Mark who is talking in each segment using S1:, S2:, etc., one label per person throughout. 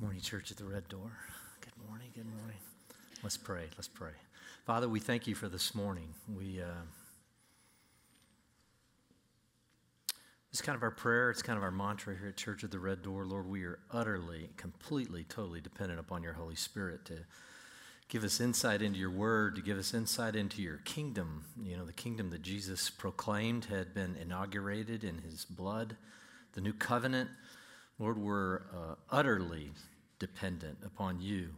S1: Morning, church at the Red Door. Good morning, good morning. Let's pray, let's pray. Father, we thank you for this morning. We, uh, it's kind of our prayer, it's kind of our mantra here at Church at the Red Door. Lord, we are utterly, completely, totally dependent upon your Holy Spirit to give us insight into your word, to give us insight into your kingdom. You know, the kingdom that Jesus proclaimed had been inaugurated in his blood, the new covenant. Lord, we're uh, utterly dependent upon you.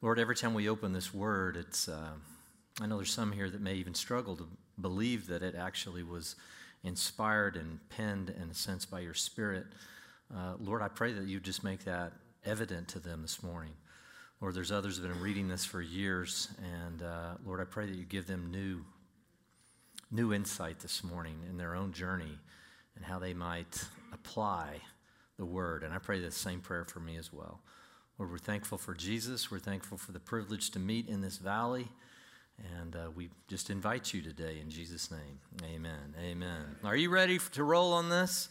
S1: Lord, every time we open this word, it's, uh, I know there's some here that may even struggle to believe that it actually was inspired and penned in a sense by your Spirit. Uh, Lord, I pray that you just make that evident to them this morning. Lord, there's others that have been reading this for years, and uh, Lord, I pray that you give them new, new insight this morning in their own journey and how they might apply the word. And I pray the same prayer for me as well. Lord, we're thankful for Jesus. We're thankful for the privilege to meet in this valley. And uh, we just invite you today in Jesus' name. Amen. Amen. Are you ready to roll on this?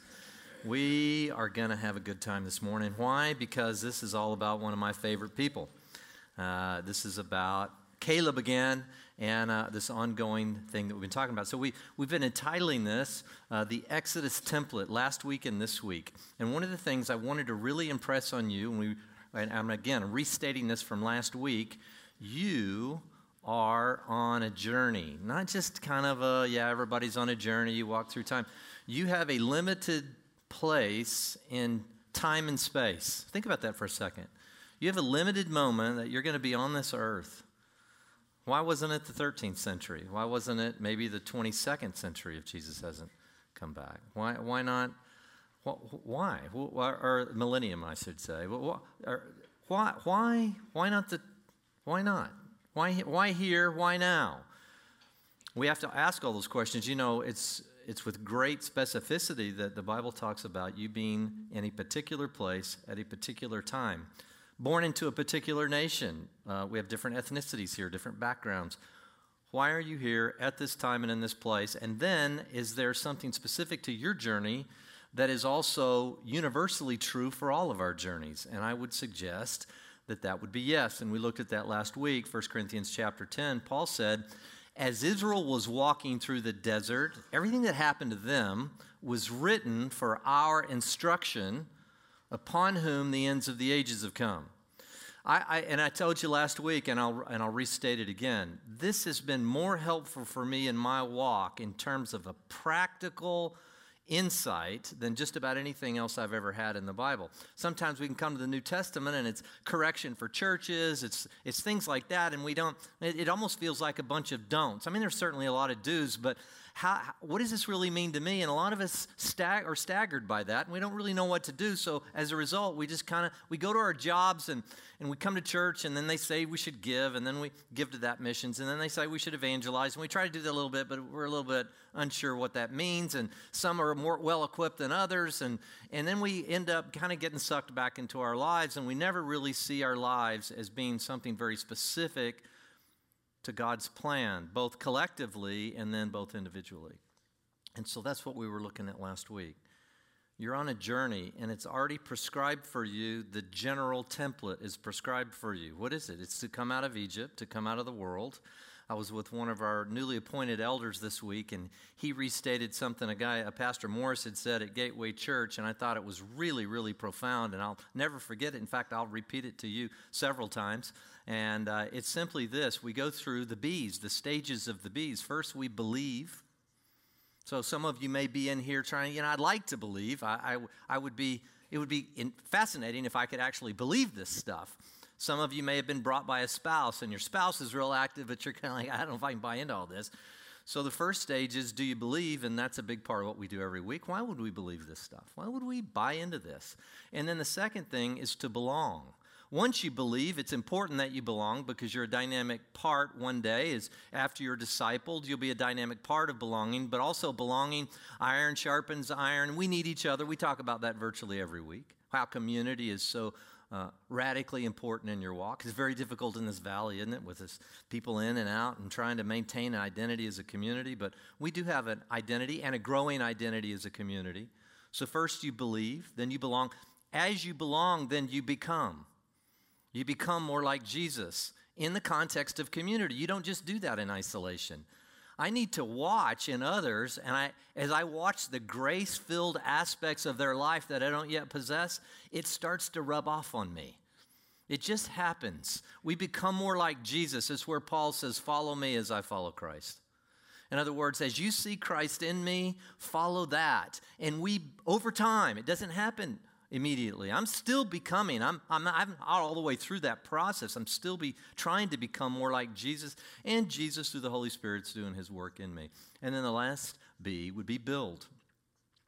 S1: We are going to have a good time this morning. Why? Because this is all about one of my favorite people. Uh, this is about Caleb again and uh, this ongoing thing that we've been talking about. So we, we've been entitling this uh, the Exodus template last week and this week. And one of the things I wanted to really impress on you, and we and I'm again restating this from last week, you are on a journey. Not just kind of a, yeah, everybody's on a journey, you walk through time. You have a limited place in time and space. Think about that for a second. You have a limited moment that you're going to be on this earth. Why wasn't it the 13th century? Why wasn't it maybe the 22nd century if Jesus hasn't come back? Why, why not why? Or millennium, I should say. Why? Why? Why not the? Why not? Why? Why here? Why now? We have to ask all those questions. You know, it's it's with great specificity that the Bible talks about you being in a particular place at a particular time, born into a particular nation. Uh, we have different ethnicities here, different backgrounds. Why are you here at this time and in this place? And then, is there something specific to your journey? That is also universally true for all of our journeys. And I would suggest that that would be yes. And we looked at that last week, 1 Corinthians chapter 10. Paul said, as Israel was walking through the desert, everything that happened to them was written for our instruction, upon whom the ends of the ages have come. I, I, and I told you last week, and I'll, and I'll restate it again. This has been more helpful for me in my walk in terms of a practical insight than just about anything else I've ever had in the Bible. Sometimes we can come to the New Testament and it's correction for churches, it's, it's things like that, and we don't, it, it almost feels like a bunch of don'ts. I mean, there's certainly a lot of do's, but how, what does this really mean to me? And a lot of us stag, are staggered by that, and we don't really know what to do. So as a result, we just kind of we go to our jobs and and we come to church, and then they say we should give, and then we give to that missions, and then they say we should evangelize, and we try to do that a little bit, but we're a little bit unsure what that means, and some are more well equipped than others, and and then we end up kind of getting sucked back into our lives, and we never really see our lives as being something very specific to God's plan, both collectively and then both individually. And so that's what we were looking at last week. You're on a journey and it's already prescribed for you. The general template is prescribed for you. What is it? It's to come out of Egypt, to come out of the world. I was with one of our newly appointed elders this week, and he restated something a guy, a pastor Morris, had said at Gateway Church, and I thought it was really, really profound, and I'll never forget it. In fact, I'll repeat it to you several times. And uh, it's simply this we go through the B's, the stages of the B's. First, we believe. So some of you may be in here trying, you know, I'd like to believe. I, I, I would be, it would be in, fascinating if I could actually believe this stuff. Some of you may have been brought by a spouse, and your spouse is real active, but you're kind of like, I don't know if I can buy into all this. So the first stage is do you believe? And that's a big part of what we do every week. Why would we believe this stuff? Why would we buy into this? And then the second thing is to belong. Once you believe, it's important that you belong because you're a dynamic part one day. Is after you're discipled, you'll be a dynamic part of belonging, but also belonging, iron sharpens iron. We need each other. We talk about that virtually every week. How community is so uh, radically important in your walk. It's very difficult in this valley, isn't it, with this people in and out and trying to maintain an identity as a community. But we do have an identity and a growing identity as a community. So first you believe, then you belong. As you belong, then you become. You become more like Jesus in the context of community. You don't just do that in isolation. I need to watch in others, and I, as I watch the grace filled aspects of their life that I don't yet possess, it starts to rub off on me. It just happens. We become more like Jesus. It's where Paul says, Follow me as I follow Christ. In other words, as you see Christ in me, follow that. And we, over time, it doesn't happen immediately. I'm still becoming, I'm, I'm, not, I'm all the way through that process. I'm still be trying to become more like Jesus, and Jesus through the Holy Spirit's doing his work in me. And then the last B would be build.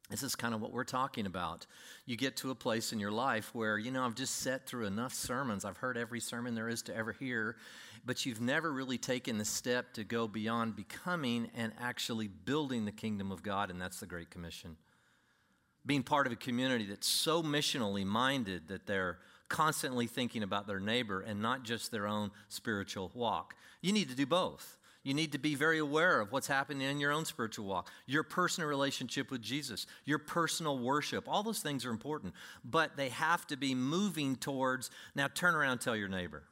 S1: This is kind of what we're talking about. You get to a place in your life where, you know, I've just sat through enough sermons. I've heard every sermon there is to ever hear, but you've never really taken the step to go beyond becoming and actually building the kingdom of God, and that's the Great Commission being part of a community that's so missionally minded that they're constantly thinking about their neighbor and not just their own spiritual walk. You need to do both. You need to be very aware of what's happening in your own spiritual walk, your personal relationship with Jesus, your personal worship. All those things are important, but they have to be moving towards now turn around tell your neighbor.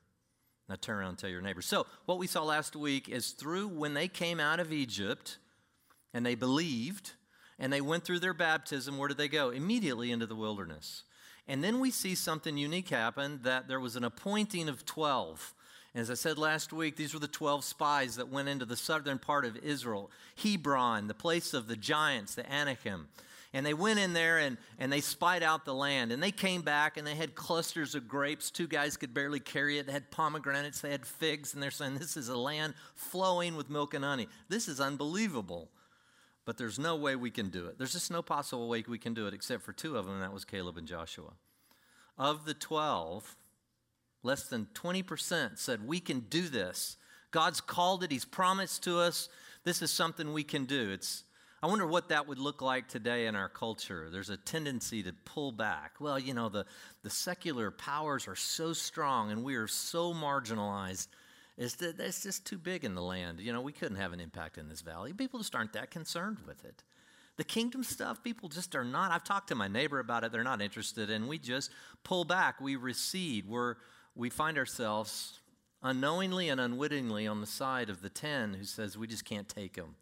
S1: Now turn around tell your neighbor. So, what we saw last week is through when they came out of Egypt and they believed, and they went through their baptism. Where did they go? Immediately into the wilderness. And then we see something unique happen that there was an appointing of 12. As I said last week, these were the 12 spies that went into the southern part of Israel, Hebron, the place of the giants, the Anakim. And they went in there and, and they spied out the land. And they came back and they had clusters of grapes. Two guys could barely carry it. They had pomegranates, they had figs, and they're saying, This is a land flowing with milk and honey. This is unbelievable but there's no way we can do it. There's just no possible way we can do it except for two of them, and that was Caleb and Joshua. Of the 12, less than 20% said, We can do this. God's called it, He's promised to us. This is something we can do. It's, I wonder what that would look like today in our culture. There's a tendency to pull back. Well, you know, the, the secular powers are so strong and we are so marginalized is that it's just too big in the land. You know, we couldn't have an impact in this valley. People just aren't that concerned with it. The kingdom stuff, people just are not. I've talked to my neighbor about it. They're not interested, and we just pull back. We recede. We're, we find ourselves unknowingly and unwittingly on the side of the 10 who says we just can't take them.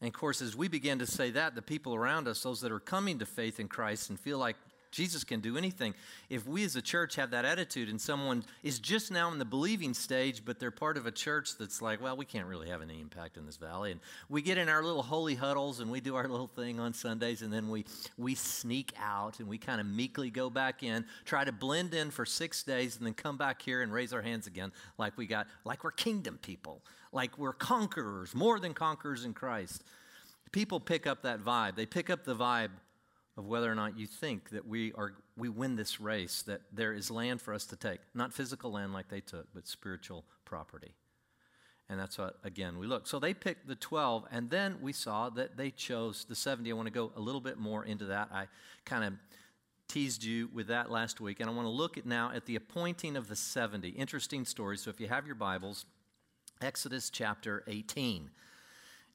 S1: And of course, as we begin to say that, the people around us, those that are coming to faith in Christ and feel like Jesus can do anything. If we as a church have that attitude and someone is just now in the believing stage, but they're part of a church that's like, well, we can't really have any impact in this valley. And we get in our little holy huddles and we do our little thing on Sundays and then we, we sneak out and we kind of meekly go back in, try to blend in for six days and then come back here and raise our hands again like we got, like we're kingdom people, like we're conquerors, more than conquerors in Christ. People pick up that vibe. They pick up the vibe of whether or not you think that we are we win this race that there is land for us to take. Not physical land like they took but spiritual property. And that's what again we look. So they picked the 12 and then we saw that they chose the 70 i want to go a little bit more into that. I kind of teased you with that last week and i want to look at now at the appointing of the 70 interesting story. So if you have your bibles exodus chapter 18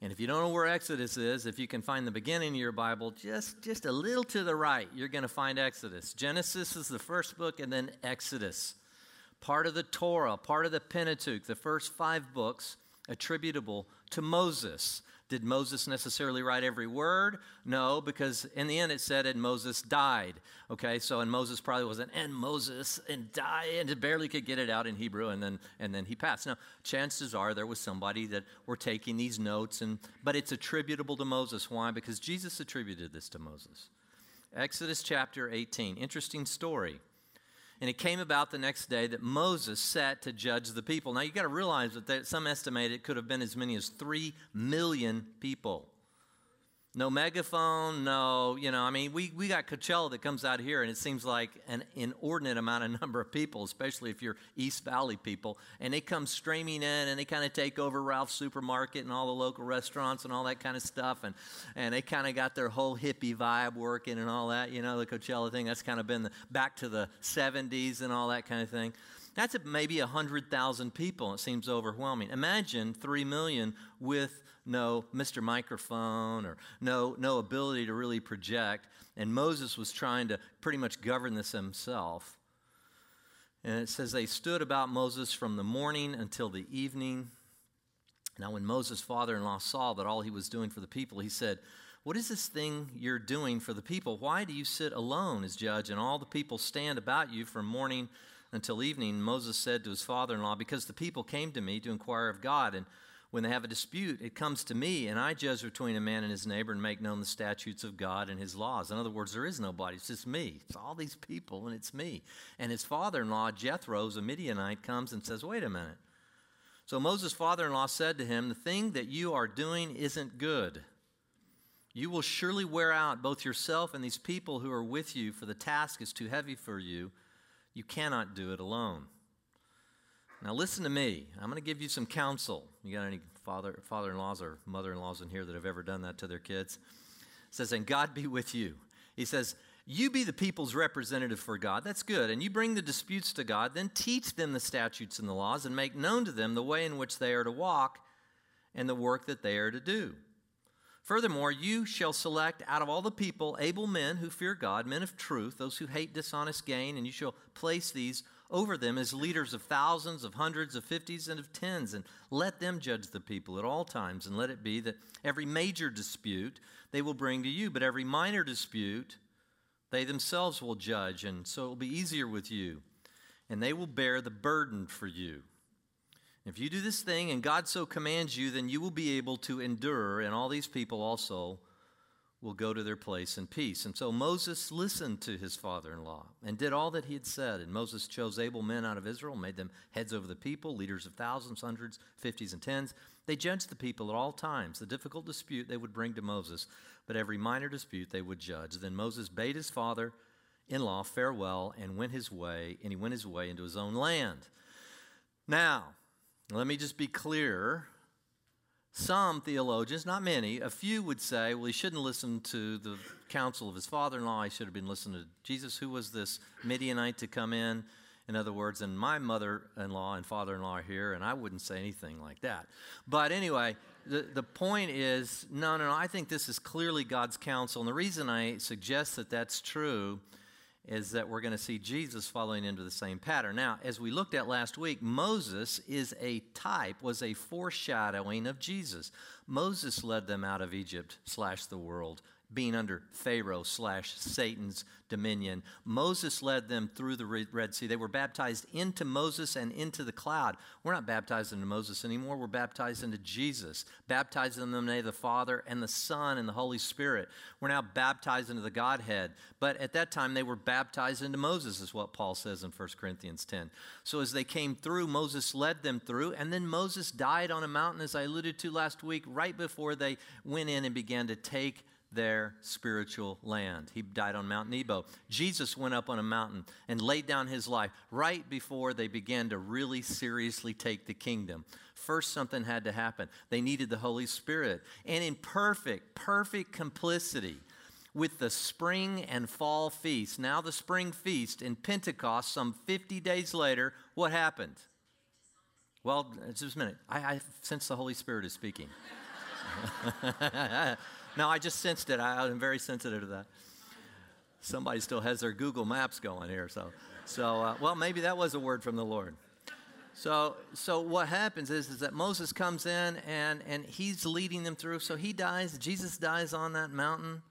S1: and if you don't know where Exodus is, if you can find the beginning of your Bible, just, just a little to the right, you're going to find Exodus. Genesis is the first book, and then Exodus. Part of the Torah, part of the Pentateuch, the first five books attributable to Moses. Did Moses necessarily write every word? No, because in the end it said, and Moses died. Okay, so and Moses probably wasn't, and Moses and died, and barely could get it out in Hebrew, and then and then he passed. Now, chances are there was somebody that were taking these notes, and but it's attributable to Moses. Why? Because Jesus attributed this to Moses. Exodus chapter 18. Interesting story. And it came about the next day that Moses sat to judge the people. Now you got to realize that some estimate it could have been as many as 3 million people. No megaphone, no, you know, I mean, we, we got Coachella that comes out here, and it seems like an inordinate amount of number of people, especially if you're East Valley people. And they come streaming in and they kind of take over Ralph's supermarket and all the local restaurants and all that kind of stuff. And, and they kind of got their whole hippie vibe working and all that, you know, the Coachella thing. That's kind of been the, back to the 70s and all that kind of thing. That's maybe 100,000 people. It seems overwhelming. Imagine 3 million with no Mr. Microphone or no, no ability to really project. And Moses was trying to pretty much govern this himself. And it says, They stood about Moses from the morning until the evening. Now, when Moses' father in law saw that all he was doing for the people, he said, What is this thing you're doing for the people? Why do you sit alone as judge, and all the people stand about you from morning until evening? Moses said to his father in law, Because the people came to me to inquire of God, and when they have a dispute, it comes to me, and I judge between a man and his neighbor and make known the statutes of God and his laws. In other words, there is nobody, it's just me. It's all these people, and it's me. And his father in law, Jethro, a Midianite, comes and says, Wait a minute. So Moses' father in law said to him, The thing that you are doing isn't good. You will surely wear out both yourself and these people who are with you, for the task is too heavy for you. You cannot do it alone. Now, listen to me. I'm going to give you some counsel. You got any father, father-in-laws or mother-in-laws in here that have ever done that to their kids? It says, and God be with you. He says, you be the people's representative for God. That's good. And you bring the disputes to God. Then teach them the statutes and the laws and make known to them the way in which they are to walk and the work that they are to do. Furthermore, you shall select out of all the people able men who fear God, men of truth, those who hate dishonest gain, and you shall place these over them as leaders of thousands, of hundreds, of fifties, and of tens, and let them judge the people at all times. And let it be that every major dispute they will bring to you, but every minor dispute they themselves will judge, and so it will be easier with you, and they will bear the burden for you. If you do this thing and God so commands you, then you will be able to endure, and all these people also will go to their place in peace. And so Moses listened to his father in law and did all that he had said. And Moses chose able men out of Israel, made them heads over the people, leaders of thousands, hundreds, fifties, and tens. They judged the people at all times. The difficult dispute they would bring to Moses, but every minor dispute they would judge. Then Moses bade his father in law farewell and went his way, and he went his way into his own land. Now, let me just be clear some theologians, not many, a few would say, well, he shouldn't listen to the counsel of his father in law. He should have been listening to Jesus. Who was this Midianite to come in? In other words, and my mother in law and father in law are here, and I wouldn't say anything like that. But anyway, the, the point is no, no, no, I think this is clearly God's counsel. And the reason I suggest that that's true is that we're going to see Jesus following into the same pattern. Now, as we looked at last week, Moses is a type, was a foreshadowing of Jesus. Moses led them out of Egypt slash the world being under Pharaoh slash Satan's dominion. Moses led them through the Red Sea. They were baptized into Moses and into the cloud. We're not baptized into Moses anymore. We're baptized into Jesus, baptized in the name of the Father and the Son and the Holy Spirit. We're now baptized into the Godhead. But at that time, they were baptized into Moses, is what Paul says in 1 Corinthians 10. So as they came through, Moses led them through, and then Moses died on a mountain, as I alluded to last week, right before they went in and began to take their spiritual land. He died on Mount Nebo. Jesus went up on a mountain and laid down his life right before they began to really seriously take the kingdom. First, something had to happen. They needed the Holy Spirit. And in perfect, perfect complicity, with the spring and fall feast. Now, the spring feast in Pentecost, some 50 days later, what happened? Well, just a minute. I, I sense the Holy Spirit is speaking. No, I just sensed it. I, am very sensitive to that. Somebody still has their Google Maps going here, so so uh, well maybe that was a word from the Lord. So so what happens is is that Moses comes in and and he's leading them through. So he dies. Jesus dies on that mountain,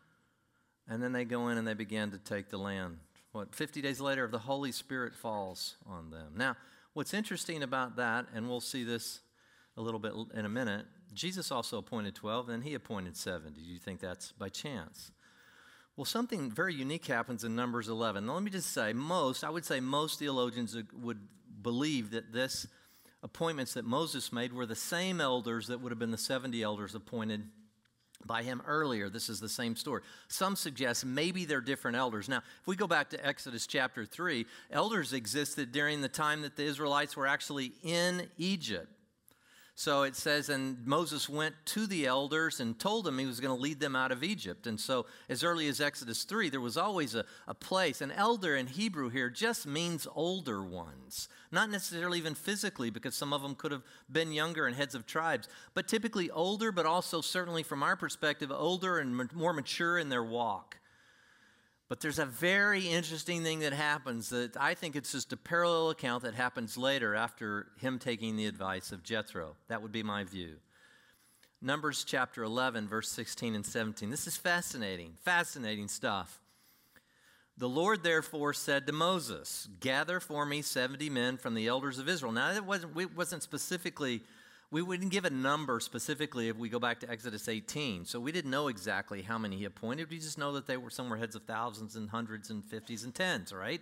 S1: and then they go in and they begin to take the land. What 50 days later, the Holy Spirit falls on them. Now, what's interesting about that, and we'll see this a little bit in a minute, Jesus also appointed 12, and he appointed 70. Do you think that's by chance? Well, something very unique happens in Numbers 11. Now, let me just say, most, I would say most theologians would believe that this appointments that Moses made were the same elders that would have been the 70 elders appointed by him earlier. This is the same story. Some suggest maybe they're different elders. Now, if we go back to Exodus chapter 3, elders existed during the time that the Israelites were actually in Egypt. So it says, and Moses went to the elders and told them he was going to lead them out of Egypt. And so, as early as Exodus 3, there was always a, a place. An elder in Hebrew here just means older ones, not necessarily even physically, because some of them could have been younger and heads of tribes, but typically older, but also certainly from our perspective, older and more mature in their walk. But there's a very interesting thing that happens that I think it's just a parallel account that happens later after him taking the advice of Jethro. That would be my view. Numbers chapter 11, verse 16 and 17. This is fascinating, fascinating stuff. The Lord therefore said to Moses, Gather for me 70 men from the elders of Israel. Now, it wasn't, it wasn't specifically we wouldn't give a number specifically if we go back to Exodus 18. So we didn't know exactly how many he appointed. We just know that they were somewhere heads of thousands and hundreds and fifties and tens, right?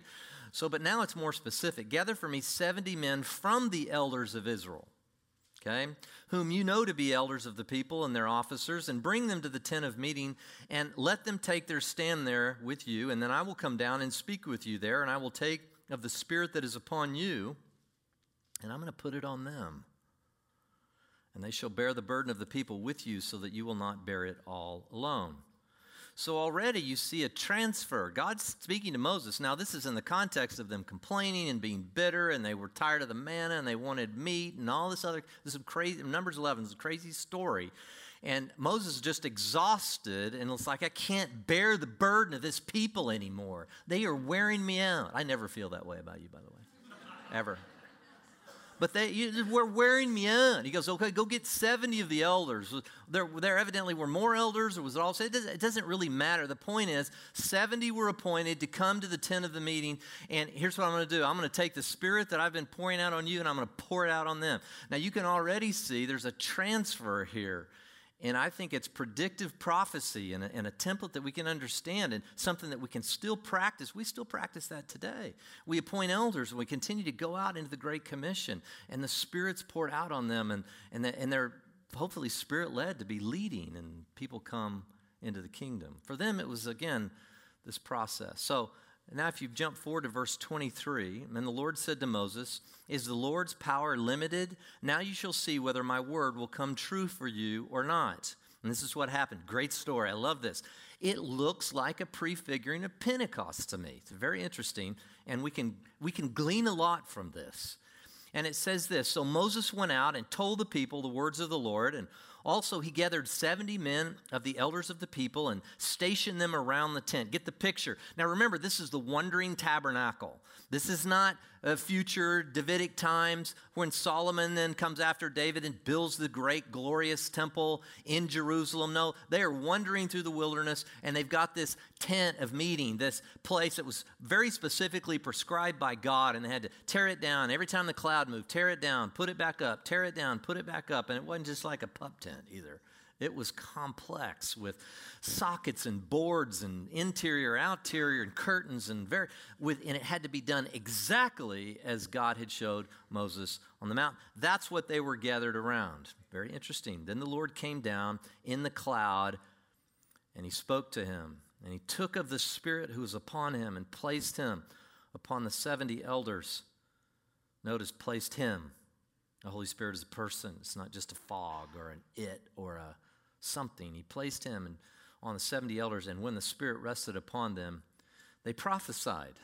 S1: So, but now it's more specific. Gather for me 70 men from the elders of Israel, okay, whom you know to be elders of the people and their officers, and bring them to the tent of meeting, and let them take their stand there with you. And then I will come down and speak with you there, and I will take of the Spirit that is upon you, and I'm going to put it on them and they shall bear the burden of the people with you so that you will not bear it all alone. So already you see a transfer. God's speaking to Moses. Now, this is in the context of them complaining and being bitter, and they were tired of the manna and they wanted meat and all this other. This is crazy. Numbers 11 is a crazy story. And Moses is just exhausted, and it's like, I can't bear the burden of this people anymore. They are wearing me out. I never feel that way about you, by the way. Ever but they you, were wearing me out. He goes, okay, go get 70 of the elders. There, there evidently were more elders, or was it all? It doesn't, it doesn't really matter. The point is, 70 were appointed to come to the tent of the meeting. And here's what I'm going to do I'm going to take the spirit that I've been pouring out on you, and I'm going to pour it out on them. Now, you can already see there's a transfer here and I think it's predictive prophecy and a, and a, template that we can understand and something that we can still practice. We still practice that today. We appoint elders and we continue to go out into the Great Commission, and the Spirit's poured out on them, and, and, the, and they're hopefully Spirit led to be leading, and people come into the kingdom. For them, it was, again, this process. So, now, if you jump forward to verse 23, and the Lord said to Moses, Is the Lord's power limited? Now you shall see whether my word will come true for you or not. And this is what happened. Great story. I love this. It looks like a prefiguring of Pentecost to me. It's very interesting, and we can, we can glean a lot from this. And it says this So Moses went out and told the people the words of the Lord, and also, he gathered 70 men of the elders of the people and stationed them around the tent. Get the picture. Now, remember, this is the wandering tabernacle. This is not a future Davidic times when Solomon then comes after David and builds the great, glorious temple in Jerusalem. No, they are wandering through the wilderness and they've got this tent of meeting, this place that was very specifically prescribed by God, and they had to tear it down. Every time the cloud moved, tear it down, put it back up, tear it down, put it back up. And it wasn't just like a pup tent either. It was complex with sockets and boards and interior, outerior, and curtains, and very with, and it had to be done exactly as God had showed Moses on the mountain. That's what they were gathered around. Very interesting. Then the Lord came down in the cloud, and he spoke to him, and he took of the Spirit who was upon him and placed him upon the seventy elders. Notice, placed him. The Holy Spirit is a person. It's not just a fog or an it or a something. He placed him on the 70 elders, and when the Spirit rested upon them, they prophesied.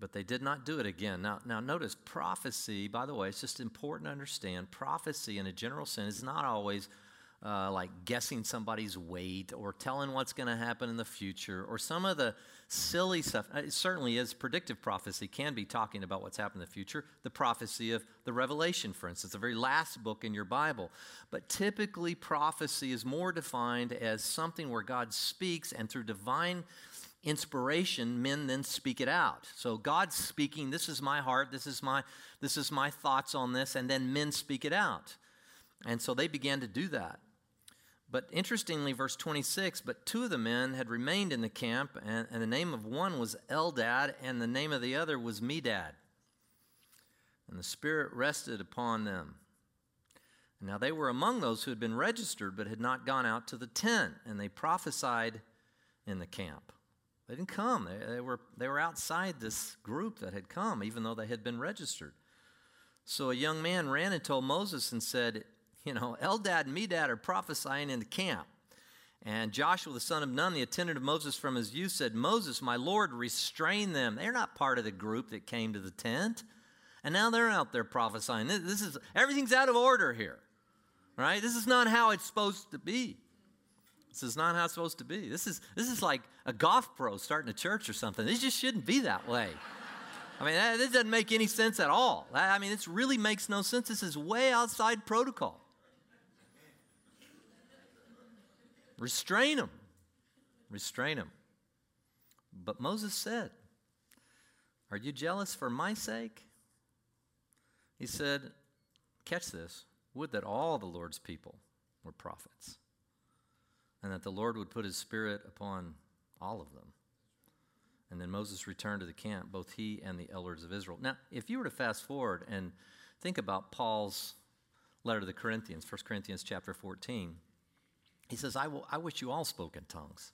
S1: But they did not do it again. Now, now notice prophecy, by the way, it's just important to understand prophecy in a general sense is not always uh, like guessing somebody's weight or telling what's going to happen in the future or some of the silly stuff. It certainly is predictive prophecy, can be talking about what's happening in the future. The prophecy of the Revelation, for instance, the very last book in your Bible. But typically, prophecy is more defined as something where God speaks and through divine inspiration men then speak it out so god's speaking this is my heart this is my this is my thoughts on this and then men speak it out and so they began to do that but interestingly, verse 26 but two of the men had remained in the camp, and, and the name of one was Eldad, and the name of the other was Medad. And the Spirit rested upon them. now they were among those who had been registered, but had not gone out to the tent, and they prophesied in the camp. They didn't come. They, they, were, they were outside this group that had come, even though they had been registered. So a young man ran and told Moses and said, you know, Eldad and Medad are prophesying in the camp. And Joshua, the son of Nun, the attendant of Moses from his youth, said, Moses, my Lord, restrain them. They're not part of the group that came to the tent. And now they're out there prophesying. This, is everything's out of order here. Right? This is not how it's supposed to be. This is not how it's supposed to be. This is, this is like a golf pro starting a church or something. This just shouldn't be that way. I mean, that, this doesn't make any sense at all. I mean, this really makes no sense. This is way outside protocol. Restrain them. Restrain them. But Moses said, Are you jealous for my sake? He said, Catch this. Would that all the Lord's people were prophets, and that the Lord would put his spirit upon all of them. And then Moses returned to the camp, both he and the elders of Israel. Now, if you were to fast forward and think about Paul's letter to the Corinthians, 1 Corinthians chapter 14, he says, I, will, I wish you all spoke in tongues.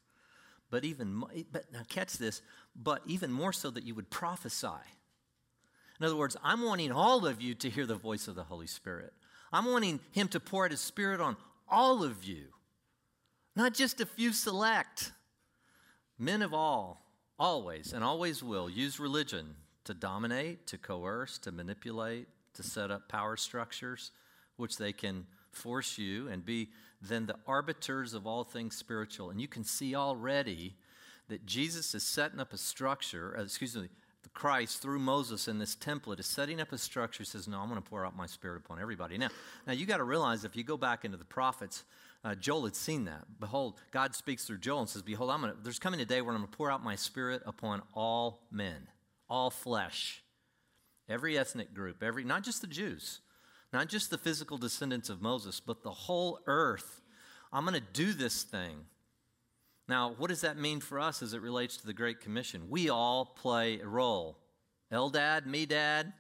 S1: But even, eh, but now catch this, but even more so that you would prophesy. In other words, I'm wanting all of you to hear the voice of the Holy Spirit. I'm wanting Him to pour out His Spirit on all of you, not just a few select. Men of all, always and always will use religion to dominate, to coerce, to manipulate, to set up power structures, which they can force you and be then the arbiters of all things spiritual. And you can see already that Jesus is setting up a structure, uh, excuse me, Christ through Moses in this template is setting up a structure. He says, No, I'm going to pour out my spirit upon everybody. Now, now you got to realize if you go back into the prophets, uh, Joel had seen that. Behold, God speaks through Joel and says, Behold, I'm gonna, there's coming a day where I'm going to pour out my spirit upon all men, all flesh, every ethnic group, every not just the Jews, not just the physical descendants of Moses, but the whole earth. I'm going to do this thing. Now, what does that mean for us as it relates to the Great Commission? We all play a role. Eldad, Medad,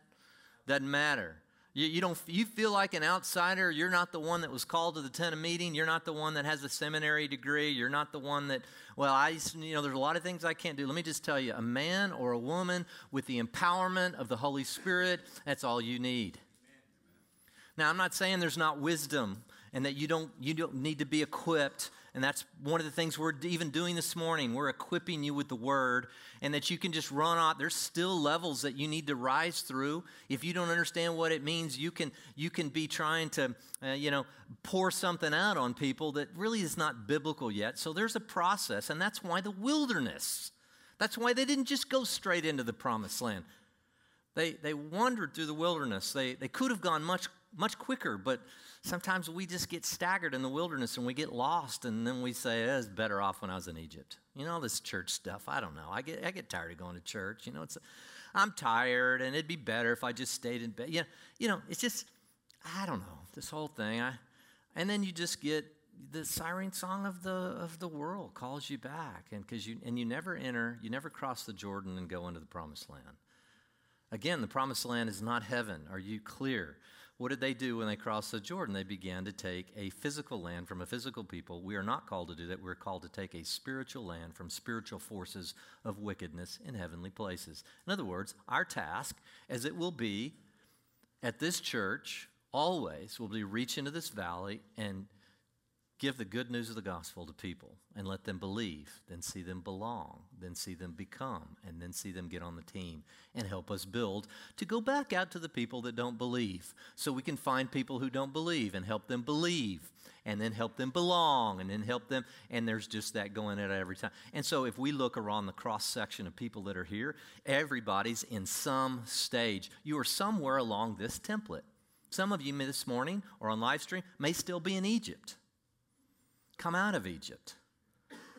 S1: doesn't matter. You, you, don't, you feel like an outsider. You're not the one that was called to the tent of meeting. You're not the one that has a seminary degree. You're not the one that, well, I, you know, there's a lot of things I can't do. Let me just tell you a man or a woman with the empowerment of the Holy Spirit, that's all you need. Now, I'm not saying there's not wisdom and that you don't, you don't need to be equipped and that's one of the things we're even doing this morning. We're equipping you with the word, and that you can just run off. There's still levels that you need to rise through. If you don't understand what it means, you can you can be trying to uh, you know pour something out on people that really is not biblical yet. So there's a process, and that's why the wilderness. That's why they didn't just go straight into the promised land. They they wandered through the wilderness. They they could have gone much much quicker, but sometimes we just get staggered in the wilderness and we get lost, and then we say, eh, "It's better off when I was in Egypt." You know, this church stuff. I don't know. I get I get tired of going to church. You know, it's I'm tired, and it'd be better if I just stayed in bed. Yeah, you know, it's just I don't know this whole thing. I, and then you just get the siren song of the of the world calls you back, and because you and you never enter, you never cross the Jordan and go into the promised land. Again, the promised land is not heaven. Are you clear? What did they do when they crossed the Jordan? They began to take a physical land from a physical people. We are not called to do that. We're called to take a spiritual land from spiritual forces of wickedness in heavenly places. In other words, our task, as it will be at this church, always will be reach into this valley and give the good news of the gospel to people and let them believe, then see them belong, then see them become, and then see them get on the team and help us build to go back out to the people that don't believe so we can find people who don't believe and help them believe and then help them belong and then help them and there's just that going at every time. And so if we look around the cross section of people that are here everybody's in some stage. You are somewhere along this template. Some of you this morning or on live stream may still be in egypt Come out of Egypt.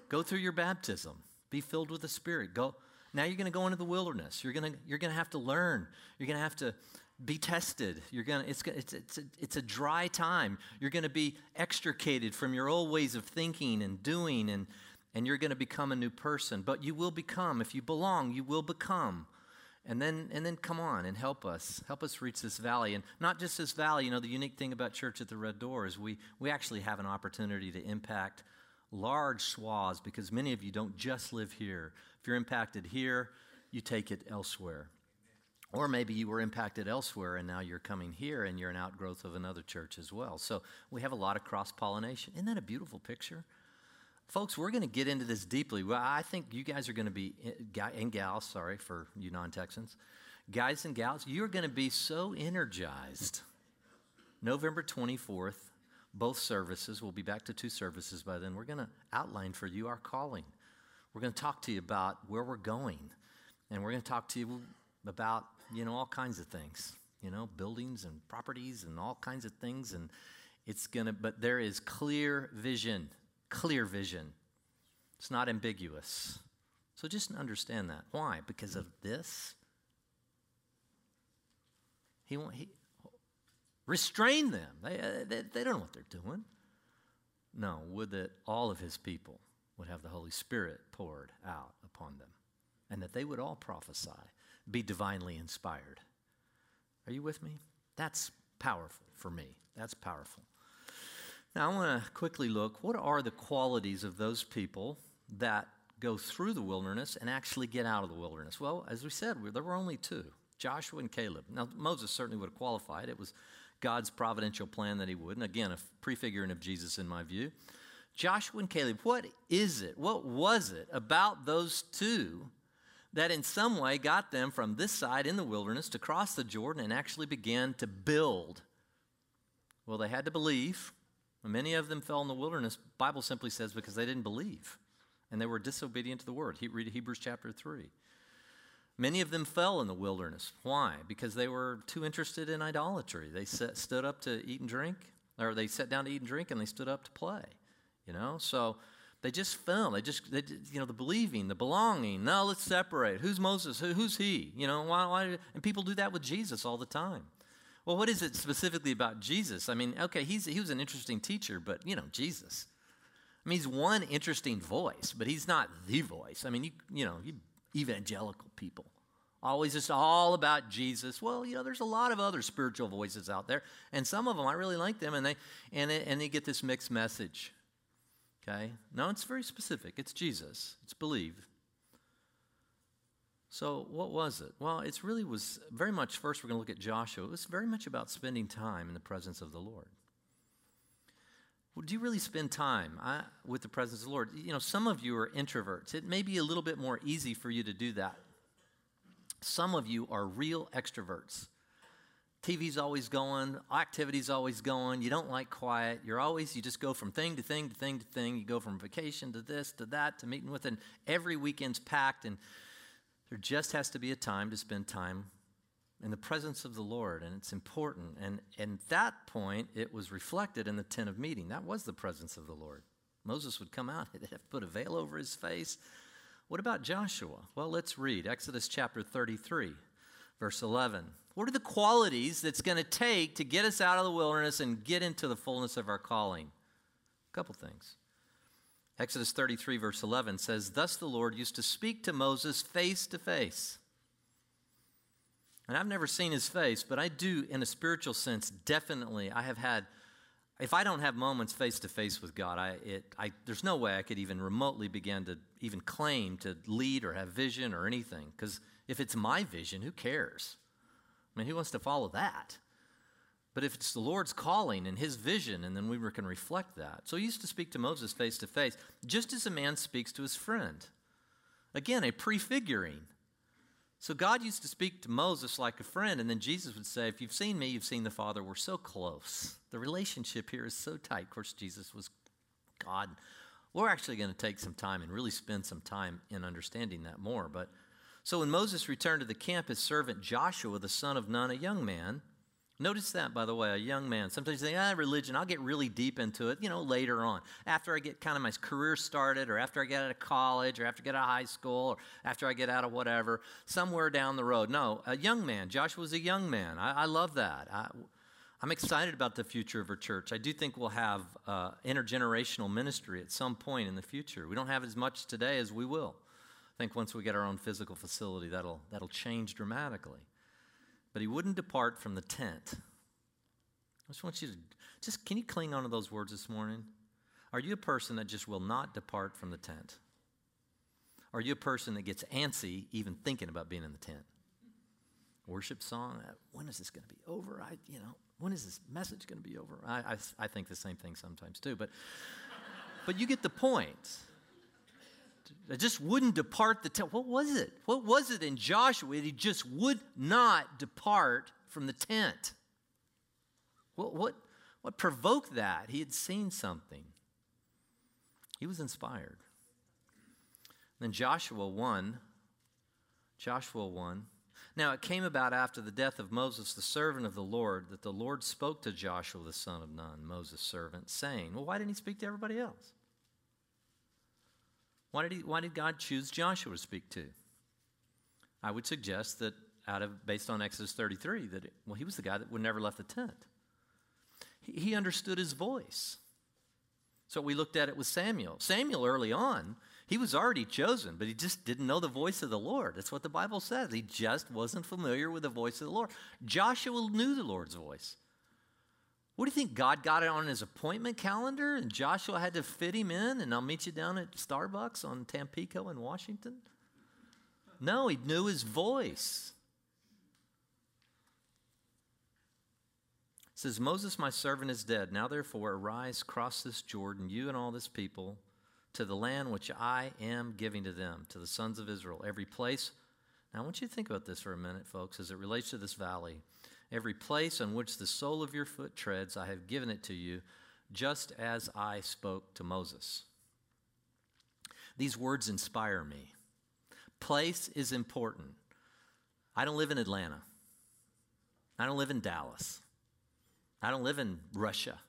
S1: Go through your baptism. Be filled with the Spirit. Go. Now you're going to go into the wilderness. You're going to you're going to have to learn. You're going to have to be tested. You're going to it's it's it's a, it's a dry time. You're going to be extricated from your old ways of thinking and doing and and you're going to become a new person. But you will become if you belong, you will become. And then and then come on and help us. Help us reach this valley and not just this valley, you know, the unique thing about church at the Red Door is we we actually have an opportunity to impact large swaths because many of you don't just live here. If you're impacted here, you take it elsewhere. Or maybe you were impacted elsewhere and now you're coming here and you're an outgrowth of another church as well. So we have a lot of cross pollination. Isn't that a beautiful picture? Folks, we're going to get into this deeply. Well, I think you guys are going to be, eh, and gals, sorry for you non Texans, guys and gals, you're going to be so energized November 24th both services. We'll be back to two services by then. We're going to outline for you our calling. We're going to talk to you about where we're going. And we're going to talk to you about, you know, all kinds of things, you know, buildings and properties and all kinds of things. And it's going to, but there is clear vision, clear vision. It's not ambiguous. So just understand that. Why? Because of this? He won't, he, restrain them. They, uh, they, they don't know what they're doing. No, would that all of his people would have the Holy Spirit poured out upon them and that they would all prophesy, be divinely inspired. Are you with me? That's powerful for me. That's powerful. Now, I want to quickly look what are the qualities of those people that go through the wilderness and actually get out of the wilderness? Well, as we said, there were only two Joshua and Caleb. Now, Moses certainly would have qualified. It was God's providential plan that he would. And again, a prefiguring of Jesus in my view. Joshua and Caleb, what is it? What was it about those two that in some way got them from this side in the wilderness to cross the Jordan and actually began to build? Well, they had to believe. Many of them fell in the wilderness, Bible simply says, because they didn't believe and they were disobedient to the word. Read Hebrews chapter 3. Many of them fell in the wilderness. Why? Because they were too interested in idolatry. They set, stood up to eat and drink, or they sat down to eat and drink, and they stood up to play. You know, so they just fell. They just, they, you know, the believing, the belonging. No, let's separate. Who's Moses? Who, who's he? You know, why, why? And people do that with Jesus all the time. Well, what is it specifically about Jesus? I mean, okay, he's, he was an interesting teacher, but, you know, Jesus. I mean, he's one interesting voice, but he's not the voice. I mean, you, you know, you evangelical people. Always just all about Jesus. Well, you know, there's a lot of other spiritual voices out there, and some of them I really like them, and they and and they get this mixed message. Okay, no, it's very specific. It's Jesus. It's believe. So what was it? Well, it really was very much. First, we're going to look at Joshua. It was very much about spending time in the presence of the Lord. Well, do you really spend time uh, with the presence of the Lord? You know, some of you are introverts. It may be a little bit more easy for you to do that. Some of you are real extroverts. TV's always going, activity's always going. You don't like quiet. You're always, you just go from thing to thing to thing to thing. You go from vacation to this to that to meeting with, and every weekend's packed. And there just has to be a time to spend time in the presence of the Lord, and it's important. And, at that point, it was reflected in the tent of meeting. That was the presence of the Lord. Moses would come out, he'd have to put a veil over his face. What about Joshua? Well, let's read Exodus chapter 33, verse 11. What are the qualities that's going to take to get us out of the wilderness and get into the fullness of our calling? A couple things. Exodus 33, verse 11 says, Thus the Lord used to speak to Moses face to face and I've never seen his face, but I do, in a spiritual sense, definitely. I have had, if I don't have moments face to face with God, I, it, I, there's no way I could even remotely begin to even claim to lead or have vision or anything. Because if it's my vision, who cares? I mean, who wants to follow that? But if it's the Lord's calling and his vision, and then we can reflect that. So he used to speak to Moses face to face, just as a man speaks to his friend. Again, a prefiguring. So God used to speak to Moses like a friend, and then Jesus would say, If you've seen me, you've seen the Father. We're so close. The relationship here is so tight. Of course, Jesus was God. We're actually going to take some time and really spend some time in understanding that more. But so when Moses returned to the camp, his servant Joshua, the son of Nun, a young man, Notice that, by the way, a young man. Sometimes you think, ah, religion, I'll get really deep into it, you know, later on. After I get kind of my career started, or after I get out of college, or after I get out of high school, or after I get out of whatever, somewhere down the road. No, a young man. Joshua was a young man. I, I love that. I, am excited about the future of our church. I do think we'll have uh, intergenerational ministry at some point in the future. We don't have as much today as we will. I think once we get our own physical facility, that'll, that'll change dramatically but he wouldn't depart from the tent. I just want you to just can you cling on to those words this morning? Are you a person that just will not depart from the tent? Are you a person that gets antsy even thinking about being in the tent? Worship song, uh, when is this going to be over? I, you know, when is this message going to be over? I, I, I think the same thing sometimes too, but, but you get the point. I just wouldn't depart the tent. What was it? What was it in Joshua? He just would not depart from the tent. What, what, What provoked that? He had seen something. He was inspired. Then Joshua 1. Joshua 1. Now it came about after the death of Moses, the servant of the Lord, that the Lord spoke to Joshua, the son of Nun, Moses' servant, saying, Well, why didn't he speak to everybody else? Why did, he, why did God choose Joshua to speak to? I would suggest that out of based on Exodus 33, that it, well, he was the guy that would never left the tent. He, he understood his voice. So we looked at it with Samuel. Samuel early on he was already chosen, but he just didn't know the voice of the Lord. That's what the Bible says. He just wasn't familiar with the voice of the Lord. Joshua knew the Lord's voice. What do you think? God got it on his appointment calendar and Joshua had to fit him in and I'll meet you down at Starbucks on Tampico in Washington? No, he knew his voice. It says, Moses, my servant, is dead. Now therefore, arise, cross this Jordan, you and all this people to the land which I am giving to them, to the sons of Israel. Every place, now I want you to think about this for a minute, folks, as it relates to this valley. Every place on which the sole of your foot treads, I have given it to you, just as I spoke to Moses. These words inspire me. Place is important. I don't live in Atlanta. I don't live in Dallas. I don't live in Russia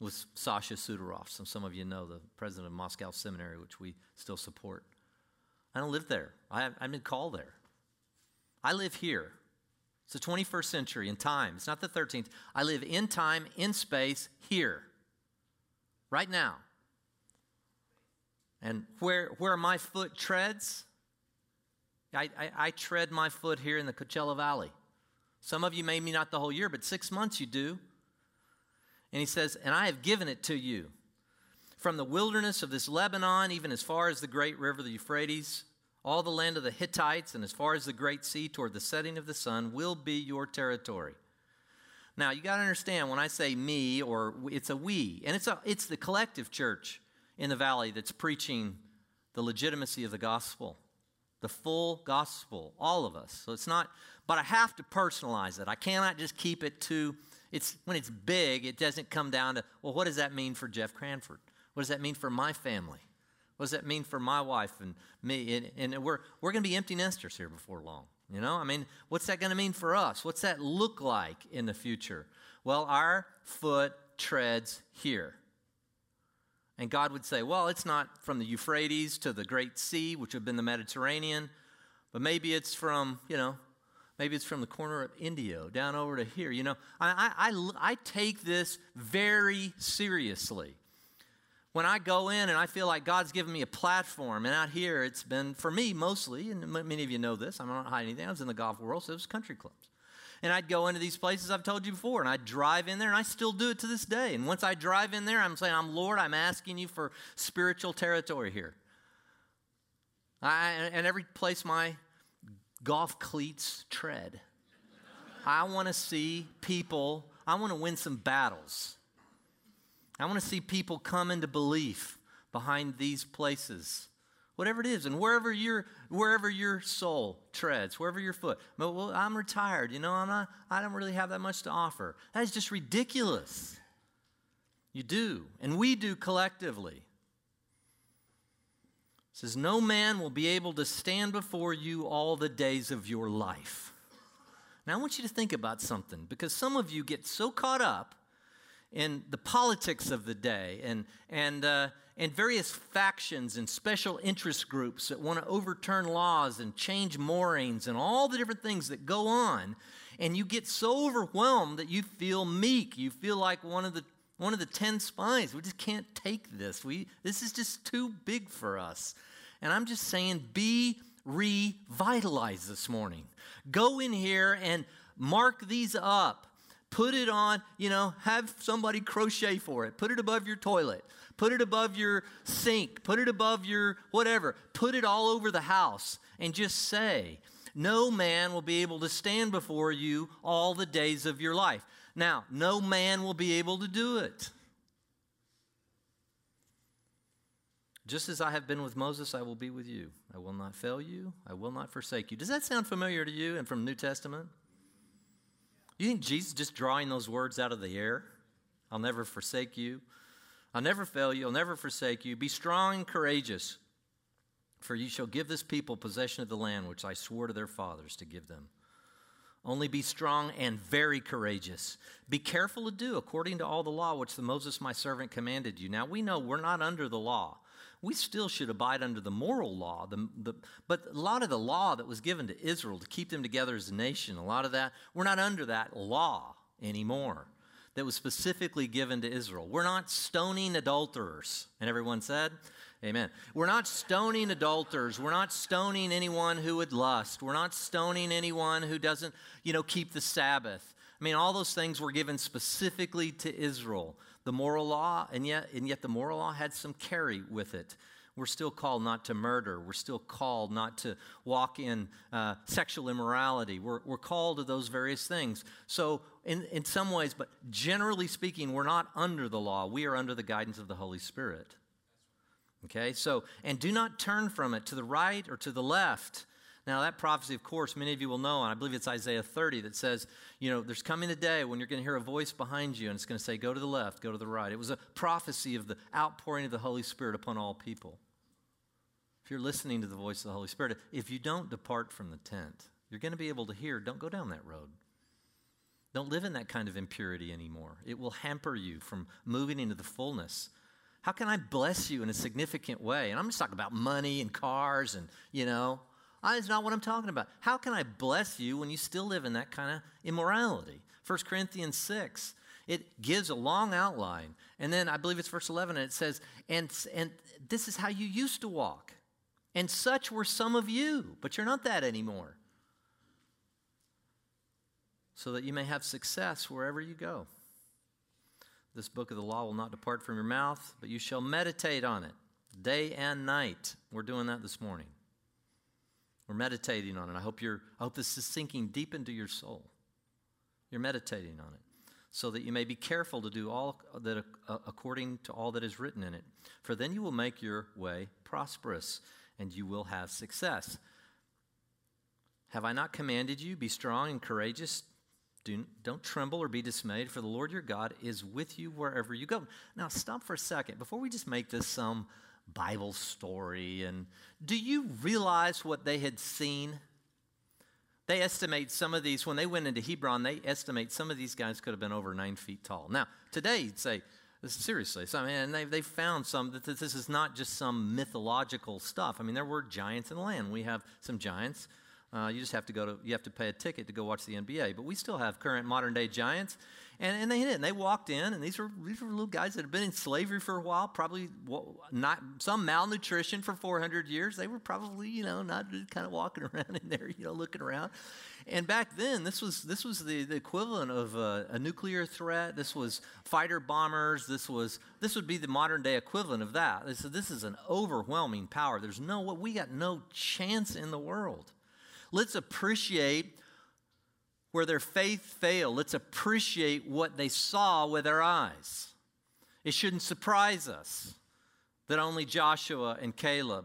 S1: with Sasha Sudarov. Some, some of you know the president of Moscow Seminary, which we still support. I don't live there. I, I've been called there. I live here. It's the 21st century in time. It's not the 13th. I live in time, in space, here, right now. And where, where my foot treads, I, I, I tread my foot here in the Coachella Valley. Some of you may not the whole year, but six months you do. And he says, And I have given it to you. From the wilderness of this Lebanon, even as far as the great river, the Euphrates, all the land of the Hittites, and as far as the great sea toward the setting of the sun, will be your territory. Now, you got to understand when I say me, or it's a we, and it's, a, it's the collective church in the valley that's preaching the legitimacy of the gospel, the full gospel, all of us. So it's not, but I have to personalize it. I cannot just keep it to it's when it's big, it doesn't come down to, well, what does that mean for Jeff Cranford? What does that mean for my family? What does that mean for my wife and me? And, and we're, we're going to be empty nesters here before long. You know, I mean, what's that going to mean for us? What's that look like in the future? Well, our foot treads here. And God would say, well, it's not from the Euphrates to the Great Sea, which would have been the Mediterranean, but maybe it's from, you know, Maybe it's from the corner of Indio down over to here. You know, I, I, I take this very seriously. When I go in and I feel like God's given me a platform, and out here it's been, for me mostly, and many of you know this, I'm not hiding anything, I was in the golf world, so it was country clubs. And I'd go into these places I've told you before, and I'd drive in there, and I still do it to this day. And once I drive in there, I'm saying, I'm Lord, I'm asking you for spiritual territory here. I, and every place my golf cleats tread. I want to see people, I want to win some battles. I want to see people come into belief behind these places. Whatever it is, and wherever your wherever your soul treads, wherever your foot. Well, I'm retired, you know. I'm not. I don't really have that much to offer. That is just ridiculous. You do, and we do collectively says, No man will be able to stand before you all the days of your life. Now, I want you to think about something because some of you get so caught up in the politics of the day and, and, uh, and various factions and special interest groups that want to overturn laws and change moorings and all the different things that go on. And you get so overwhelmed that you feel meek. You feel like one of the one of the 10 spies. We just can't take this. We, this is just too big for us. And I'm just saying, be revitalized this morning. Go in here and mark these up. Put it on, you know, have somebody crochet for it. Put it above your toilet. Put it above your sink. Put it above your whatever. Put it all over the house and just say, No man will be able to stand before you all the days of your life. Now, no man will be able to do it. Just as I have been with Moses, I will be with you. I will not fail you. I will not forsake you. Does that sound familiar to you and from New Testament? You think Jesus just drawing those words out of the air? I'll never forsake you. I'll never fail you. I'll never forsake you. Be strong and courageous, for you shall give this people possession of the land which I swore to their fathers to give them. Only be strong and very courageous. Be careful to do according to all the law which the Moses my servant commanded you. Now we know we're not under the law. We still should abide under the moral law. The, the, but a lot of the law that was given to Israel to keep them together as a nation, a lot of that, we're not under that law anymore that was specifically given to Israel. We're not stoning adulterers. And everyone said, Amen. We're not stoning adulterers. We're not stoning anyone who would lust. We're not stoning anyone who doesn't, you know, keep the Sabbath. I mean, all those things were given specifically to Israel. The moral law, and yet, and yet the moral law had some carry with it. We're still called not to murder. We're still called not to walk in uh, sexual immorality. We're, we're called to those various things. So, in, in some ways, but generally speaking, we're not under the law. We are under the guidance of the Holy Spirit. Okay, so, and do not turn from it to the right or to the left. Now, that prophecy, of course, many of you will know, and I believe it's Isaiah 30 that says, you know, there's coming a day when you're going to hear a voice behind you and it's going to say, go to the left, go to the right. It was a prophecy of the outpouring of the Holy Spirit upon all people. If you're listening to the voice of the Holy Spirit, if you don't depart from the tent, you're going to be able to hear, don't go down that road. Don't live in that kind of impurity anymore. It will hamper you from moving into the fullness how can I bless you in a significant way? And I'm just talking about money and cars and, you know, that's not what I'm talking about. How can I bless you when you still live in that kind of immorality? 1 Corinthians 6, it gives a long outline. And then I believe it's verse 11, and it says, and, and this is how you used to walk. And such were some of you, but you're not that anymore. So that you may have success wherever you go. This book of the law will not depart from your mouth, but you shall meditate on it day and night. We're doing that this morning. We're meditating on it. I hope you're I hope this is sinking deep into your soul. You're meditating on it so that you may be careful to do all that uh, according to all that is written in it. For then you will make your way prosperous and you will have success. Have I not commanded you be strong and courageous? Do, don't tremble or be dismayed, for the Lord your God is with you wherever you go. Now, stop for a second before we just make this some Bible story. And do you realize what they had seen? They estimate some of these, when they went into Hebron, they estimate some of these guys could have been over nine feet tall. Now, today, you'd say, seriously, so, I mean, they, they found some that this is not just some mythological stuff. I mean, there were giants in the land. We have some giants uh, you just have to go to, you have to pay a ticket to go watch the NBA. But we still have current modern day giants. And, and they did. And they walked in, and these were, these were little guys that had been in slavery for a while, probably not some malnutrition for 400 years. They were probably, you know, not kind of walking around in there, you know, looking around. And back then, this was, this was the, the equivalent of a, a nuclear threat. This was fighter bombers. This, was, this would be the modern day equivalent of that. So this is an overwhelming power. There's no, we got no chance in the world. Let's appreciate where their faith failed. Let's appreciate what they saw with their eyes. It shouldn't surprise us that only Joshua and Caleb,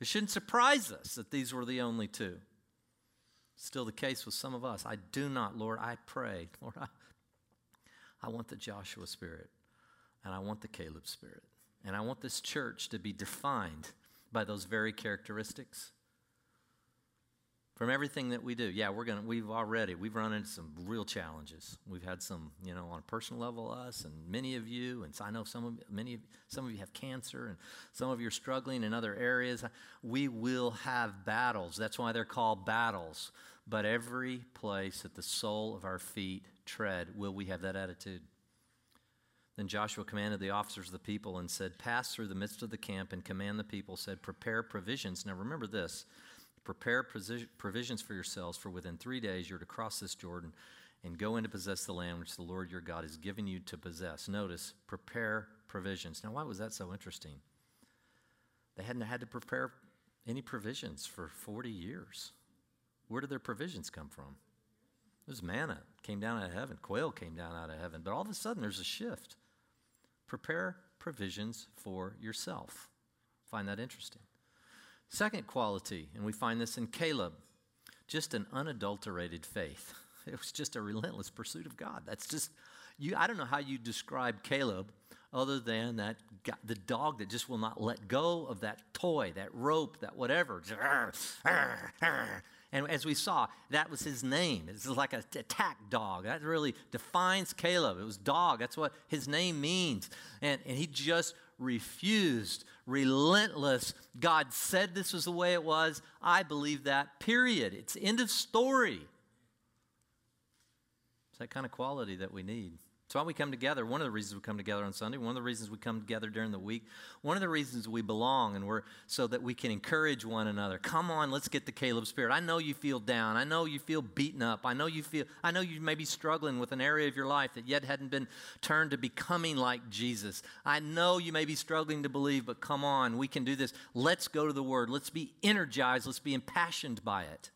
S1: it shouldn't surprise us that these were the only two. Still the case with some of us. I do not, Lord, I pray, Lord, I, I want the Joshua spirit and I want the Caleb spirit. And I want this church to be defined by those very characteristics from everything that we do. Yeah, we're gonna. We've already we've run into some real challenges. We've had some, you know, on a personal level, us and many of you, and I know some of many of some of you have cancer, and some of you are struggling in other areas. We will have battles. That's why they're called battles. But every place that the sole of our feet tread, will we have that attitude? Then Joshua commanded the officers of the people and said, Pass through the midst of the camp and command the people, said, Prepare provisions. Now remember this Prepare provisions for yourselves, for within three days you're to cross this Jordan and go in to possess the land which the Lord your God has given you to possess. Notice, prepare provisions. Now, why was that so interesting? They hadn't had to prepare any provisions for 40 years. Where did their provisions come from? It was manna, came down out of heaven. Quail came down out of heaven. But all of a sudden, there's a shift. Prepare provisions for yourself. Find that interesting. Second quality, and we find this in Caleb, just an unadulterated faith. It was just a relentless pursuit of God. That's just, You, I don't know how you describe Caleb other than that the dog that just will not let go of that toy, that rope, that whatever. And as we saw, that was his name. It's like an attack dog. That really defines Caleb. It was dog. That's what his name means. And, and he just refused, relentless. God said this was the way it was. I believe that, period. It's end of story. It's that kind of quality that we need. That's why we come together. One of the reasons we come together on Sunday, one of the reasons we come together during the week, one of the reasons we belong and we're so that we can encourage one another. Come on, let's get the Caleb spirit. I know you feel down. I know you feel beaten up. I know you feel I know you may be struggling with an area of your life that yet hadn't been turned to becoming like Jesus. I know you may be struggling to believe, but come on, we can do this. Let's go to the word. Let's be energized. Let's be impassioned by it.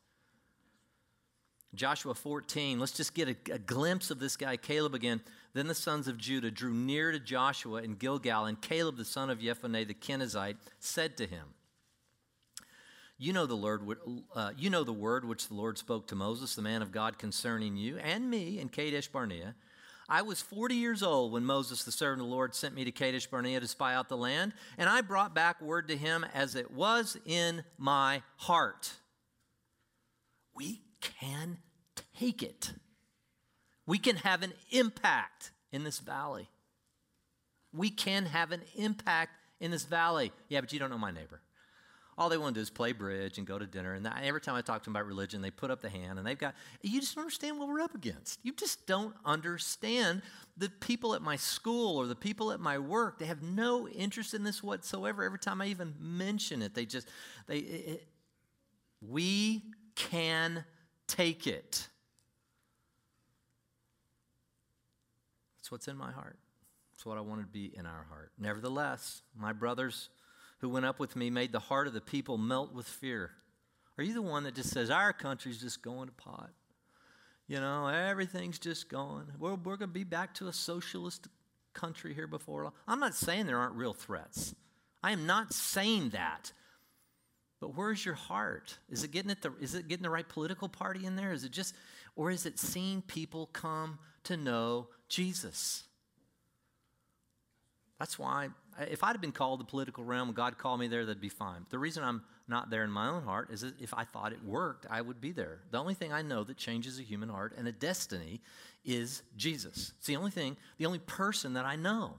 S1: Joshua 14, let's just get a, a, glimpse of this guy, Caleb, again. Then the sons of Judah drew near to Joshua in Gilgal, and Caleb, the son of Jephunneh the Kenizzite, said to him, you know, the Lord, uh, you know the word which the Lord spoke to Moses, the man of God, concerning you and me in Kadesh Barnea. I was 40 years old when Moses, the servant of the Lord, sent me to Kadesh Barnea to spy out the land, and I brought back word to him as it was in my heart. We can take it. We can have an impact in this valley. We can have an impact in this valley. Yeah, but you don't know my neighbor. All they want to do is play bridge and go to dinner. And every time I talk to them about religion, they put up the hand and they've got, you just don't understand what we're up against. You just don't understand the people at my school or the people at my work. They have no interest in this whatsoever. Every time I even mention it, they just, they, it, we can take it. What's in my heart. That's what I want to be in our heart. Nevertheless, my brothers who went up with me made the heart of the people melt with fear. Are you the one that just says, Our country's just going to pot? You know, everything's just going. We're, we're going to be back to a socialist country here before long. I'm not saying there aren't real threats. I am not saying that. But where's your heart? Is it getting at the is it getting the right political party in there? Is it just or is it seeing people come to know Jesus? That's why if I'd have been called the political realm God called me there, that'd be fine. The reason I'm not there in my own heart is that if I thought it worked, I would be there. The only thing I know that changes a human heart and a destiny is Jesus. It's the only thing, the only person that I know.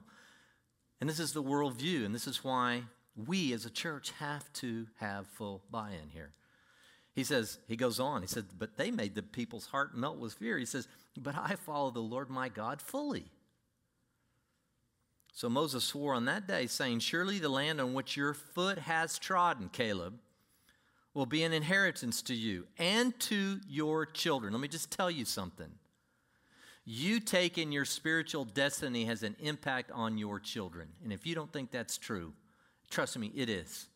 S1: And this is the worldview, and this is why we as a church have to have full buy in here. He says, he goes on, he said, but they made the people's heart melt with fear. He says, but I follow the Lord my God fully. So Moses swore on that day, saying, Surely the land on which your foot has trodden, Caleb, will be an inheritance to you and to your children. Let me just tell you something. You taking your spiritual destiny has an impact on your children. And if you don't think that's true, Trust me, it is.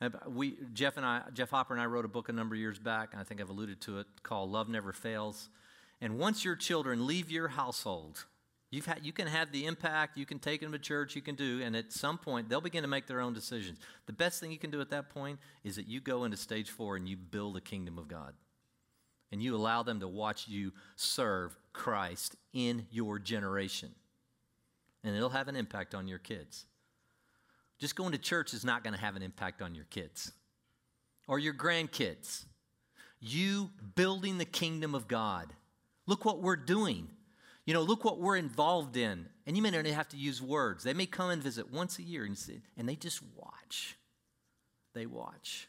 S1: Uh, we, Jeff and I, Jeff Hopper and I wrote a book a number of years back, and I think I've alluded to it, called Love Never Fails. And once your children leave your household, you've had, you can have the impact, you can take them to church, you can do, and at some point they'll begin to make their own decisions. The best thing you can do at that point is that you go into stage four and you build a kingdom of God. And you allow them to watch you serve Christ in your generation. And it'll have an impact on your kids. Just going to church is not going to have an impact on your kids or your grandkids. You building the kingdom of God. Look what we're doing. You know, look what we're involved in. And you may not have to use words. They may come and visit once a year and, see, and they just watch. They watch.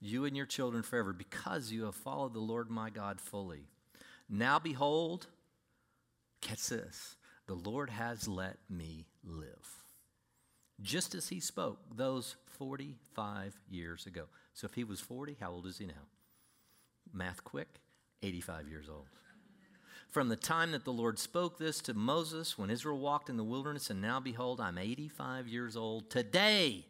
S1: You and your children forever because you have followed the Lord my God fully. Now behold, catch this the Lord has let me live just as he spoke those 45 years ago. So if he was 40, how old is he now? Math quick, 85 years old. From the time that the Lord spoke this to Moses when Israel walked in the wilderness, and now behold, I'm 85 years old today.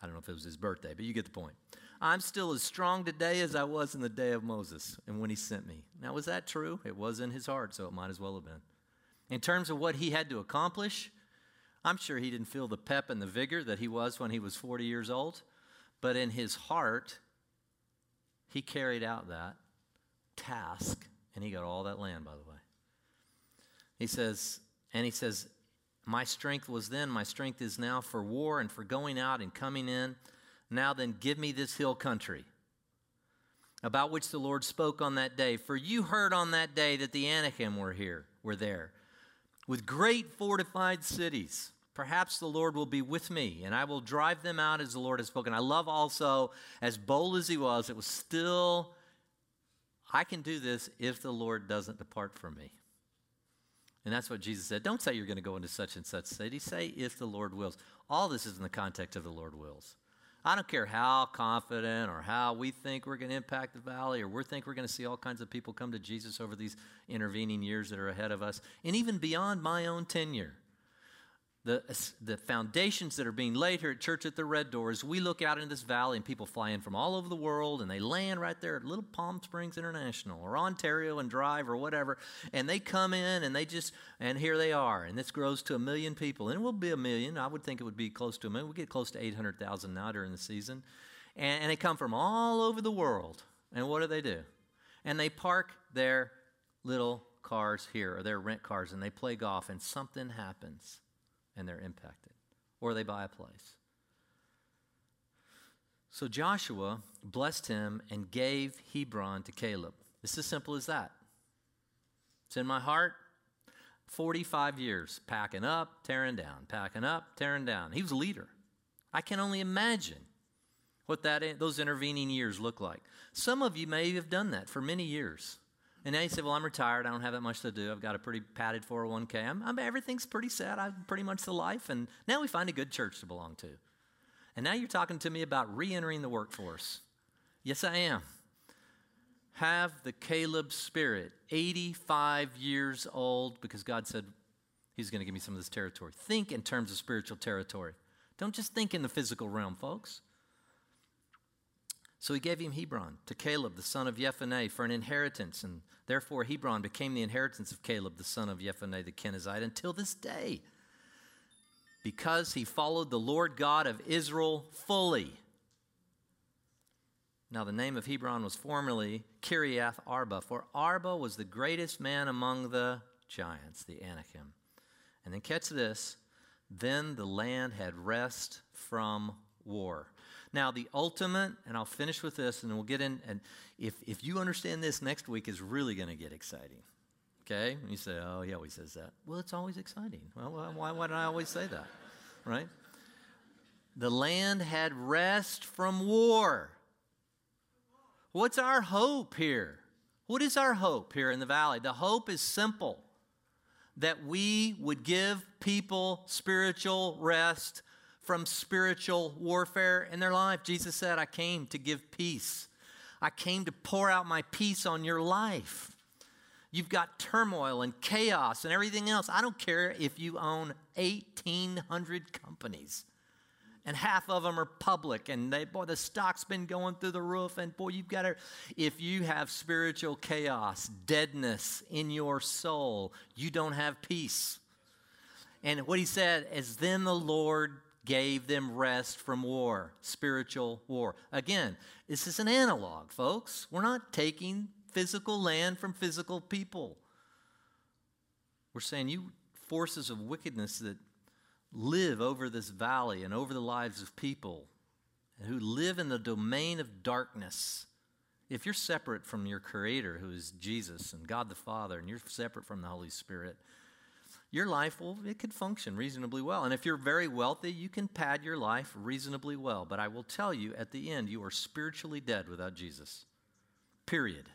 S1: I don't know if it was his birthday, but you get the point. I'm still as strong today as I was in the day of Moses and when he sent me. Now, was that true? It was in his heart, so it might as well have been. In terms of what he had to accomplish, I'm sure he didn't feel the pep and the vigor that he was when he was 40 years old, but in his heart, he carried out that task and he got all that land, by the way. He says, and he says, My strength was then, my strength is now for war and for going out and coming in. Now then, give me this hill country about which the Lord spoke on that day. For you heard on that day that the Anakim were here, were there, with great fortified cities. Perhaps the Lord will be with me, and I will drive them out as the Lord has spoken. I love also, as bold as he was, it was still, I can do this if the Lord doesn't depart from me. And that's what Jesus said. Don't say you're going to go into such and such city. Say if the Lord wills. All this is in the context of the Lord wills. I don't care how confident or how we think we're going to impact the valley or we think we're going to see all kinds of people come to Jesus over these intervening years that are ahead of us, and even beyond my own tenure the, the foundations that are being laid here at Church at the Red Door Doors, we look out into this valley and people fly in from all over the world and they land right there at Little Palm Springs International or Ontario and Drive or whatever. And they come in and they just, and here they are. And this grows to a million people. And it will be a million. I would think it would be close to a million. We get close to 800,000 now during the season. And, and they come from all over the world. And what do they do? And they park their little cars here or their rent cars and they play golf and something happens and they're impacted, or they buy a place. So Joshua blessed him and gave Hebron to Caleb. It's as simple as that. It's in my heart. 45 years, packing up, tearing down, packing up, tearing down. He was a leader. I can only imagine what that, those intervening years look like. Some of you may have done that for many years. And now you say, well, I'm retired. I don't have that much to do. I've got a pretty padded 401k. I'm, I'm, everything's pretty set. I'm pretty much the life. And now we find a good church to belong to. And now you're talking to me about re entering the workforce. Yes, I am. Have the Caleb spirit, 85 years old, because God said He's going to give me some of this territory. Think in terms of spiritual territory. Don't just think in the physical realm, folks. So he gave him Hebron to Caleb, the son of Jephunneh, for an inheritance, and therefore Hebron became the inheritance of Caleb, the son of Jephunneh the Kenizzite, until this day, because he followed the Lord God of Israel fully. Now, the name of Hebron was formerly Kiriath Arba, for Arba was the greatest man among the giants, the Anakim. And then catch this then the land had rest from war. Now, the ultimate, and I'll finish with this and we'll get in, and if, if you understand this, next week is really going to get exciting. Okay? And you say, oh, he always says that. Well, it's always exciting. Well, why, why do I always say that? Right? The land had rest from war. What's our hope here? What is our hope here in the valley? The hope is simple that we would give people spiritual rest from spiritual warfare in their life. Jesus said, I came to give peace. I came to pour out my peace on your life. You've got turmoil and chaos and everything else. I don't care if you own 1,800 companies and half of them are public and they boy the stock's been going through the roof and boy you've got to if you have spiritual chaos deadness in your soul you don't have peace and what he said is then the lord gave them rest from war, spiritual war. Again, this is an analog, folks. We're not taking physical land from physical people. We're saying, you forces of wickedness that live over this valley and over the lives of people who live in the domain of darkness. If you're separate from your Creator, who is Jesus and God the Father, and you're separate from the Holy Spirit, your life will it could function reasonably well. And if you're very wealthy, you can pad your life reasonably well. But I will tell you at the end, you are spiritually dead without Jesus. Period.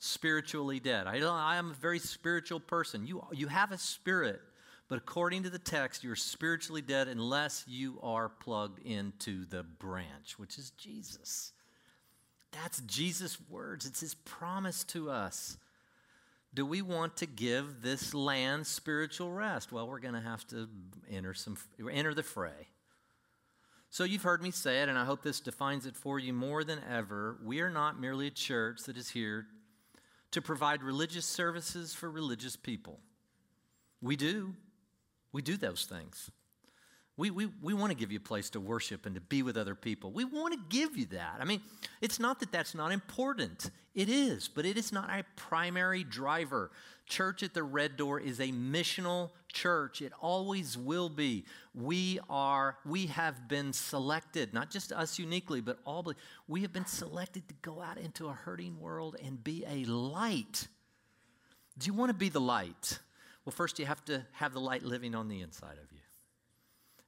S1: Spiritually dead. I, I am a very spiritual person. You, you have a spirit, but according to the text, you're spiritually dead unless you are plugged into the branch, which is Jesus. That's Jesus' words, it's his promise to us do we want to give this land spiritual rest? Well, we're going to have to enter some enter the fray. So you've heard me say it and I hope this defines it for you more than ever. We are not merely a church that is here to provide religious services for religious people. We do. We do those things. We, we, we want to give you a place to worship and to be with other people. We want to give you that. I mean, it's not that that's not important. It is, but it is not a primary driver. Church at the Red Door is a missional church. It always will be. We are, we have been selected, not just us uniquely, but all, we have been selected to go out into a hurting world and be a light. Do you want to be the light? Well, first you have to have the light living on the inside of you.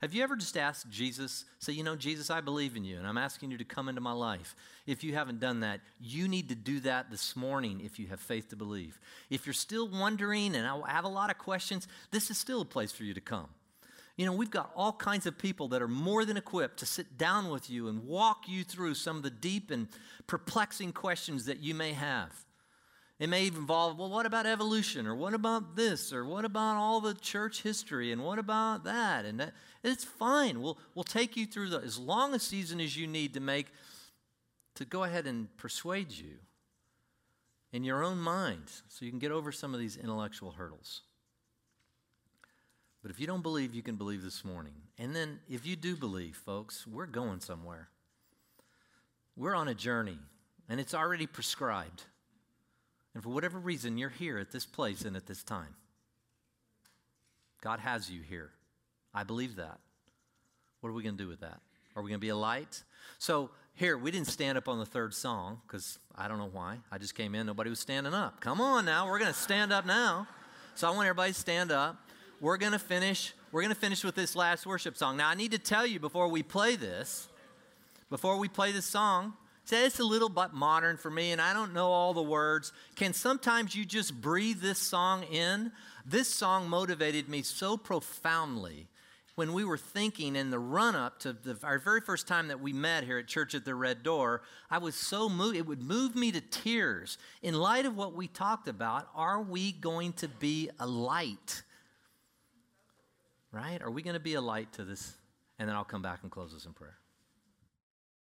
S1: Have you ever just asked Jesus, say, you know, Jesus, I believe in you, and I'm asking you to come into my life? If you haven't done that, you need to do that this morning if you have faith to believe. If you're still wondering and I have a lot of questions, this is still a place for you to come. You know, we've got all kinds of people that are more than equipped to sit down with you and walk you through some of the deep and perplexing questions that you may have. It may involve, well, what about evolution? Or what about this? Or what about all the church history? And what about that? And that, it's fine. We'll, we'll take you through the, as long a season as you need to make, to go ahead and persuade you in your own mind so you can get over some of these intellectual hurdles. But if you don't believe, you can believe this morning. And then if you do believe, folks, we're going somewhere. We're on a journey, and it's already prescribed. And for whatever reason, you're here at this place and at this time. God has you here. I believe that. What are we going to do with that? Are we going to be a light? So, here, we didn't stand up on the third song because I don't know why. I just came in, nobody was standing up. Come on now, we're going to stand up now. So, I want everybody to stand up. We're going to finish. We're going to finish with this last worship song. Now, I need to tell you before we play this, before we play this song, Say it's a little bit modern for me, and I don't know all the words. Can sometimes you just breathe this song in? This song motivated me so profoundly when we were thinking in the run up to the, our very first time that we met here at Church at the Red Door, I was so moved, it would move me to tears. In light of what we talked about, are we going to be a light? Right? Are we going to be a light to this? And then I'll come back and close this in prayer.